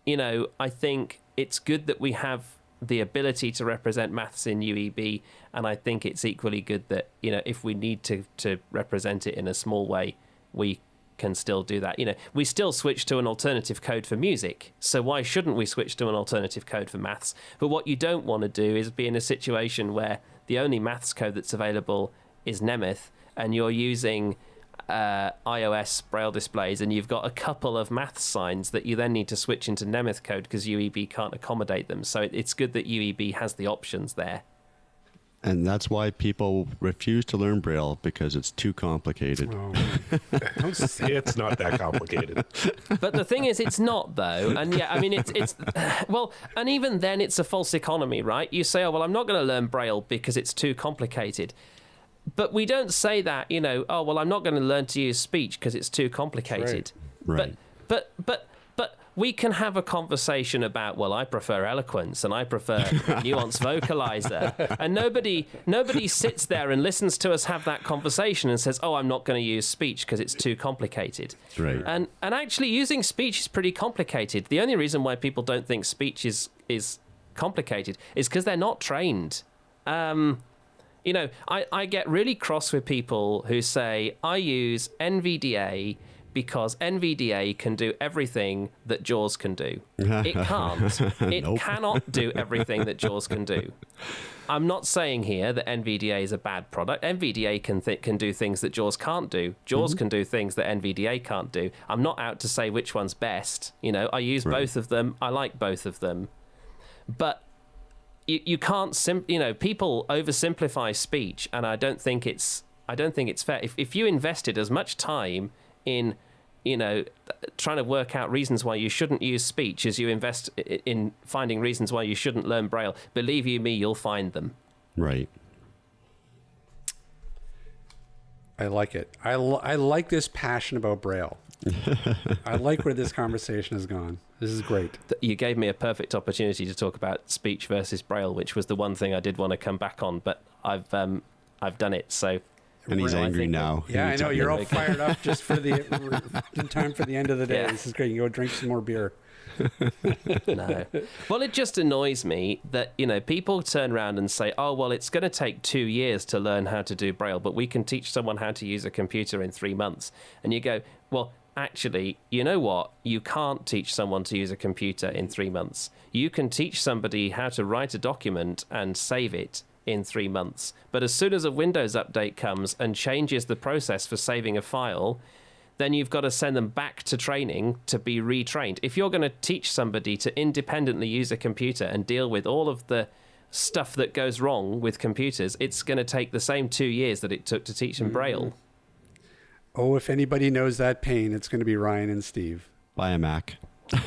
you know, I think it's good that we have the ability to represent maths in UEB, and I think it's equally good that you know if we need to to represent it in a small way, we can still do that. You know, we still switch to an alternative code for music, so why shouldn't we switch to an alternative code for maths? But what you don't want to do is be in a situation where the only maths code that's available is Nemeth, and you're using uh, iOS braille displays, and you've got a couple of math signs that you then need to switch into Nemeth code because UEB can't accommodate them. So it's good that UEB has the options there. And that's why people refuse to learn Braille because it's too complicated. Oh, don't say it's not that complicated. But the thing is, it's not though. And yeah, I mean, it's it's well, and even then, it's a false economy, right? You say, oh well, I'm not going to learn Braille because it's too complicated. But we don't say that, you know. Oh well, I'm not going to learn to use speech because it's too complicated. Right. But but but but we can have a conversation about well i prefer eloquence and i prefer nuance vocalizer and nobody nobody sits there and listens to us have that conversation and says oh i'm not going to use speech because it's too complicated Right. and and actually using speech is pretty complicated the only reason why people don't think speech is is complicated is because they're not trained um you know, I, I get really cross with people who say, I use NVDA because NVDA can do everything that JAWS can do. It can't. It Nope. cannot do everything that JAWS can do. I'm not saying here that NVDA is a bad product. NVDA can th- can do things that JAWS can't do. JAWS mm-hmm. can do things that NVDA can't do. I'm not out to say which one's best. You know, I use Right. both of them. I like both of them. But you, you can't sim- you know people oversimplify speech and i don't think it's i don't think it's fair if, if you invested as much time in you know trying to work out reasons why you shouldn't use speech as you invest in finding reasons why you shouldn't learn braille believe you me you'll find them Right. I like it. I, l- I like this passion about Braille. I like where this conversation has gone. This is great. You gave me a perfect opportunity to talk about speech versus braille which was the one thing i did want to come back on but i've um i've done it so And he's angry now. Yeah, I know you're all fired up just for the in time for the end of the day. Yeah. This is great. You go drink some more beer. no. Well, it just annoys me that, you know, people turn around and say, oh, well, it's going to take two years to learn how to do Braille, but we can teach someone how to use a computer in three months. And you go, well, actually, you know what? You can't teach someone to use a computer in three months. You can teach somebody how to write a document and save it in three months. But as soon as a Windows update comes and changes the process for saving a file, then you've got to send them back to training to be retrained. If you're going to teach somebody to independently use a computer and deal with all of the stuff that goes wrong with computers, it's going to take the same two years that it took to teach them Braille. Mm. Oh, if anybody knows that pain, it's going to be Ryan and Steve. Buy a Mac.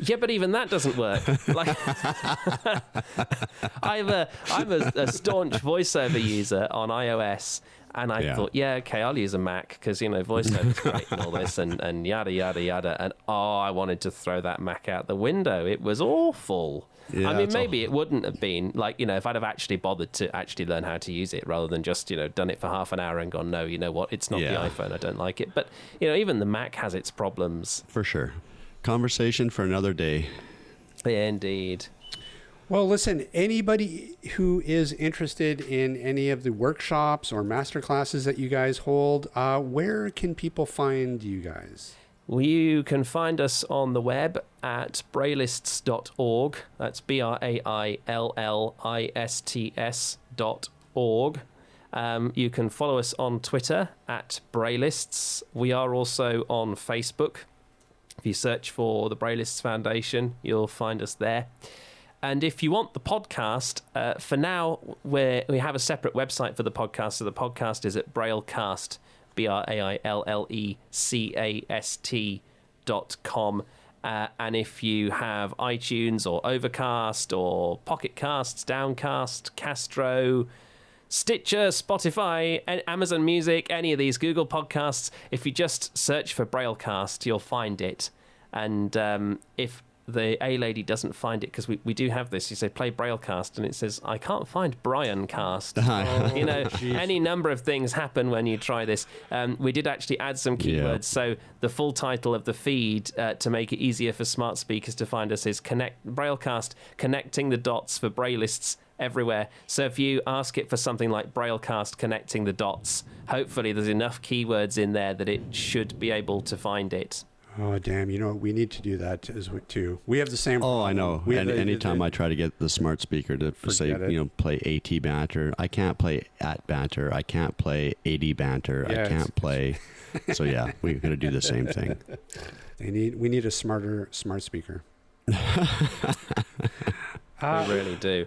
Yeah, but even that doesn't work. Like, I'm a I'm a, a staunch voiceover user on iOS, and I Yeah. thought, yeah, okay, I'll use a Mac because you know voiceover's great and all this, and and yada yada yada. And oh, I wanted to throw that Mac out the window. It was awful. Yeah, I mean, maybe it wouldn't have been like you know if I'd have actually bothered to actually learn how to use it rather than just you know done it for half an hour and gone, no, you know what, it's not Yeah. the iPhone. I don't like it. But you know, even the Mac has its problems. For sure. Conversation for another day. Yeah, indeed. Well, listen, anybody who is interested in any of the workshops or master classes that you guys hold, uh, where can people find you guys? You can find us on the web at braillists.org. That's B R A I L L I S T S dot org. Um, you can follow us on Twitter at Braillists. We are also on Facebook. If you search for the Braillists Foundation, you'll find us there. And if you want the podcast, uh, for now, we we have a separate website for the podcast. So the podcast is at Braillecast, B R A I L L E C A S T dot com. Uh, and if you have iTunes or Overcast or Pocket Casts, Downcast, Castro, Stitcher, Spotify, Amazon Music, any of these Google podcasts. If you just search for Braillecast, you'll find it. And um, if the A lady doesn't find it because we, we do have this. You say play Braillecast, and it says I can't find Brian Cast. Oh, you know, jeez. any number of things happen when you try this. Um, we did actually add some keywords. So the full title of the feed uh, to make it easier for smart speakers to find us is connect Braillecast connecting the dots for Braillists everywhere. So if you ask it for something like Braillecast connecting the dots, hopefully there's enough keywords in there that it should be able to find it. Oh damn! You know we need to do that as we, too. We have the same. Oh, I know. We And the- anytime the- I try to get the smart speaker to say, it. you know, play AT banter, I can't play at banter. I can't play AD banter. Yeah, I can't play. so yeah, we're gonna do the same thing. They need. We need a smarter smart speaker. Uh, we really do.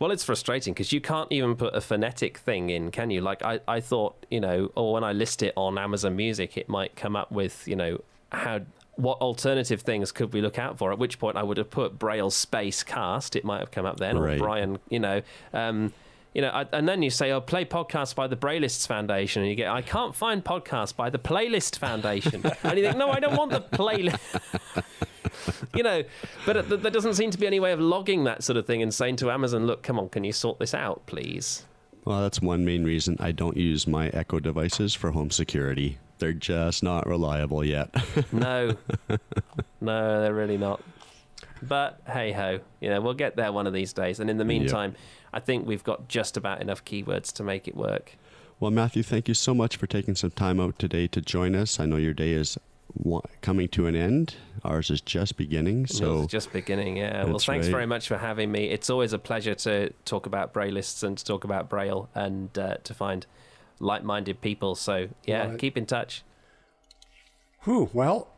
Well, it's frustrating because you can't even put a phonetic thing in, can you? Like I, I thought, you know, or when I list it on Amazon Music, it might come up with, you know, how what alternative things could we look out for? At which point I would have put Braille space cast. It might have come up then, Right. or Brian, you know. Um, you know, I, and then you say, "Oh, play podcasts by the Braillists Foundation," and you get, "I can't find podcasts by the Playlist Foundation," and you think, "No, I don't want the playlist." you know, but there doesn't seem to be any way of logging that sort of thing and saying to Amazon, "Look, come on, can you sort this out, please?" Well, that's one main reason I don't use my Echo devices for home security. They're just not reliable yet. No, no, they're really not. But hey ho, you know, we'll get there one of these days. And in the meantime, I think we've got just about enough keywords to make it work. Well, Matthew, thank you so much for taking some time out today to join us. I know your day is coming to an end. Ours is just beginning. So it's just beginning. Yeah. Well, thanks right. very much for having me. It's always a pleasure to talk about Braillists and to talk about Braille and uh, to find like-minded people. So yeah, Right. keep in touch. Whew, well,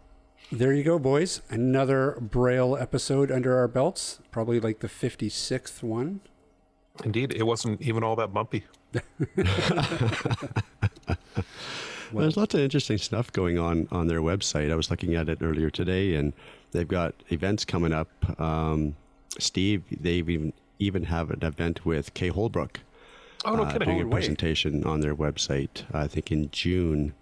there you go, boys. Another Braille episode under our belts. Probably like the 56th one. Indeed, it wasn't even all that bumpy. Well, there's lots of interesting stuff going on on their website. I was looking at it earlier today, and they've got events coming up. Um, Steve, they even even have an event with Cay Holbrook. Oh, no uh, kidding. Doing a No way. presentation on their website, I think in June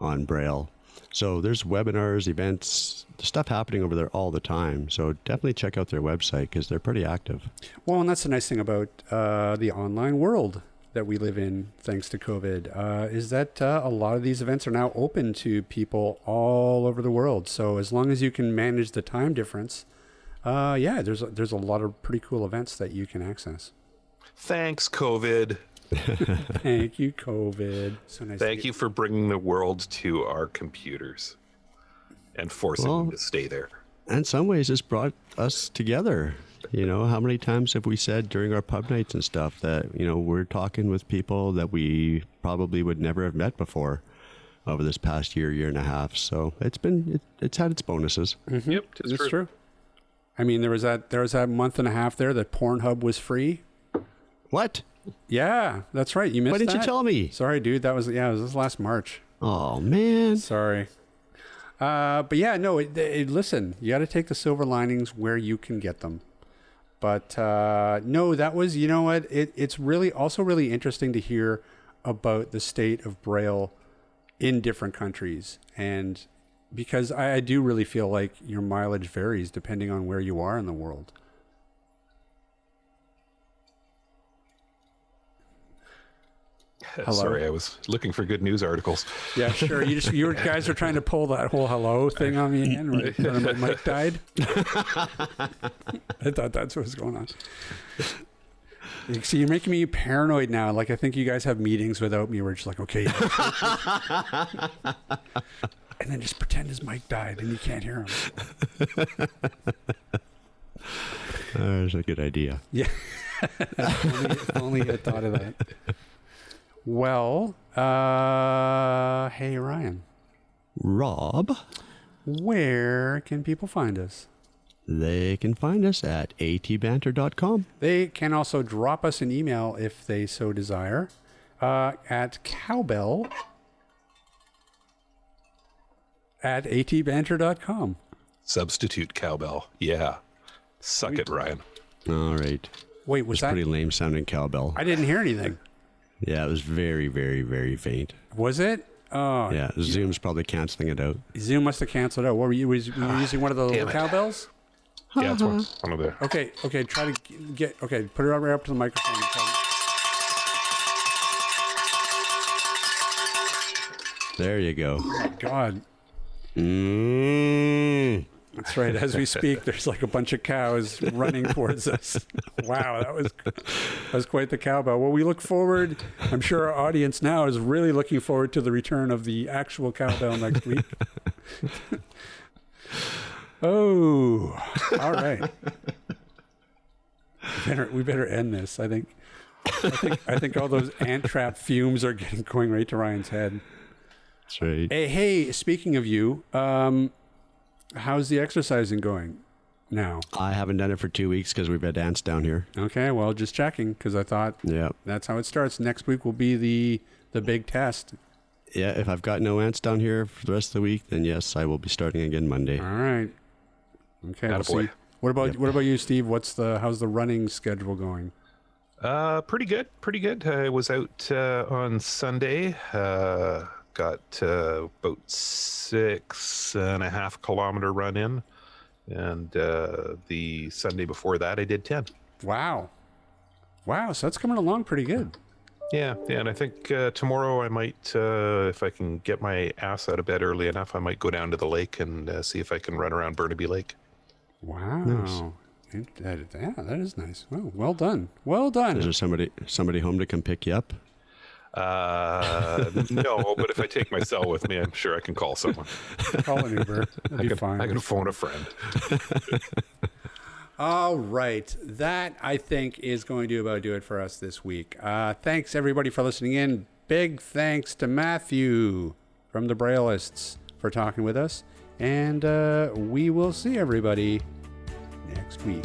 on Braille. So there's webinars, events, stuff happening over there all the time. So definitely check out their website because they're pretty active. Well, and that's the nice thing about uh, the online world that we live in, thanks to COVID, uh, is that uh, a lot of these events are now open to people all over the world. So as long as you can manage the time difference, uh, yeah, there's a, there's a lot of pretty cool events that you can access. Thanks, COVID. Thank you, COVID. So nice. Thank get- you for bringing the world to our computers and forcing Well- them to stay there. in some ways it's brought us together you know how many times have we said during our pub nights and stuff that you know we're talking with people that we probably would never have met before over this past year year and a half so it's been it, it's had its bonuses mm-hmm. Yep, it's That's true. true. I mean, there was that there was that month and a half there that Pornhub was free. What Yeah, that's right. You missed. why didn't you tell me Sorry, dude. That was yeah. It was this last March. oh man Sorry. Uh, but yeah, no. It, it, listen, you got to take the silver linings where you can get them. But uh, no, that was you know what? It, it's really also really interesting to hear about the state of Braille in different countries, and because I, I do really feel like your mileage varies depending on where you are in the world. Hello? Sorry, I was looking for good news articles. Yeah, sure. You just you guys are trying to pull that whole hello thing on me again right when my mic died. I thought that's what was going on. See, you're making me paranoid now. Like I think you guys have meetings without me. We're just like, okay, and then just pretend his mic died and you can't hear him. there's a good idea Yeah. only, only I thought of that. Well, uh, hey Ryan, rob where can people find us? they can find us at atbanter.com They can also drop us an email if they so desire uh, at cowbell at atbanter.com. Substitute cowbell. Yeah. Suck it, Ryan. all right Wait, was it's that? pretty lame sounding cowbell I didn't hear anything. Yeah it was very very very faint Was it? Oh, yeah zoom's probably canceling it out Zoom must have canceled out. What were you? Was, were you using one of the little Damn it. cowbells? Yeah, it's one, one of the. Okay, okay, try to get. Okay, put it right up to the microphone. and There you go. God, Mm. That's right. As we speak, there's like a bunch of cows running towards us. Wow, that was that was quite the cowbell. Well, we look forward. I'm sure our audience now is really looking forward to the return of the actual cowbell next week. oh, all right. We better, we better end this. I think. I think I think all those ant trap fumes are getting going right to Ryan's head. That's right. Hey, hey, speaking of you, um, how's the exercising going now? I haven't done it for two weeks because we've had ants down here. Okay, well, just checking because I thought Yeah. that's how it starts. Next week will be the the big test. Yeah, if I've got no ants down here for the rest of the week, then yes, I will be starting again Monday. All right. Okay, we'll Attaboy. see. What about Yep. what about you, Steve? What's the how's the running schedule going? Uh, pretty good, pretty good. I was out uh, on Sunday. Uh, got uh, about six and a half kilometer run in, and uh, the Sunday before that, I did ten. Wow, wow. So that's coming along pretty good. Yeah, yeah, and I think uh, tomorrow I might, uh, if I can get my ass out of bed early enough, I might go down to the lake and uh, see if I can run around Burnaby Lake. Wow. It- that- yeah, that is nice. Well, well done. Well done. Is there somebody somebody home to come pick you up? Uh, no, but if I take my cell with me, I'm sure I can call someone. Call an Uber. It'll I can, fine. I can phone a friend. All right. That, I think, is going to about do it for us this week. Uh, thanks, everybody, for listening in. Big thanks to Matthew from the Braillists for talking with us. And uh, we will see everybody next week.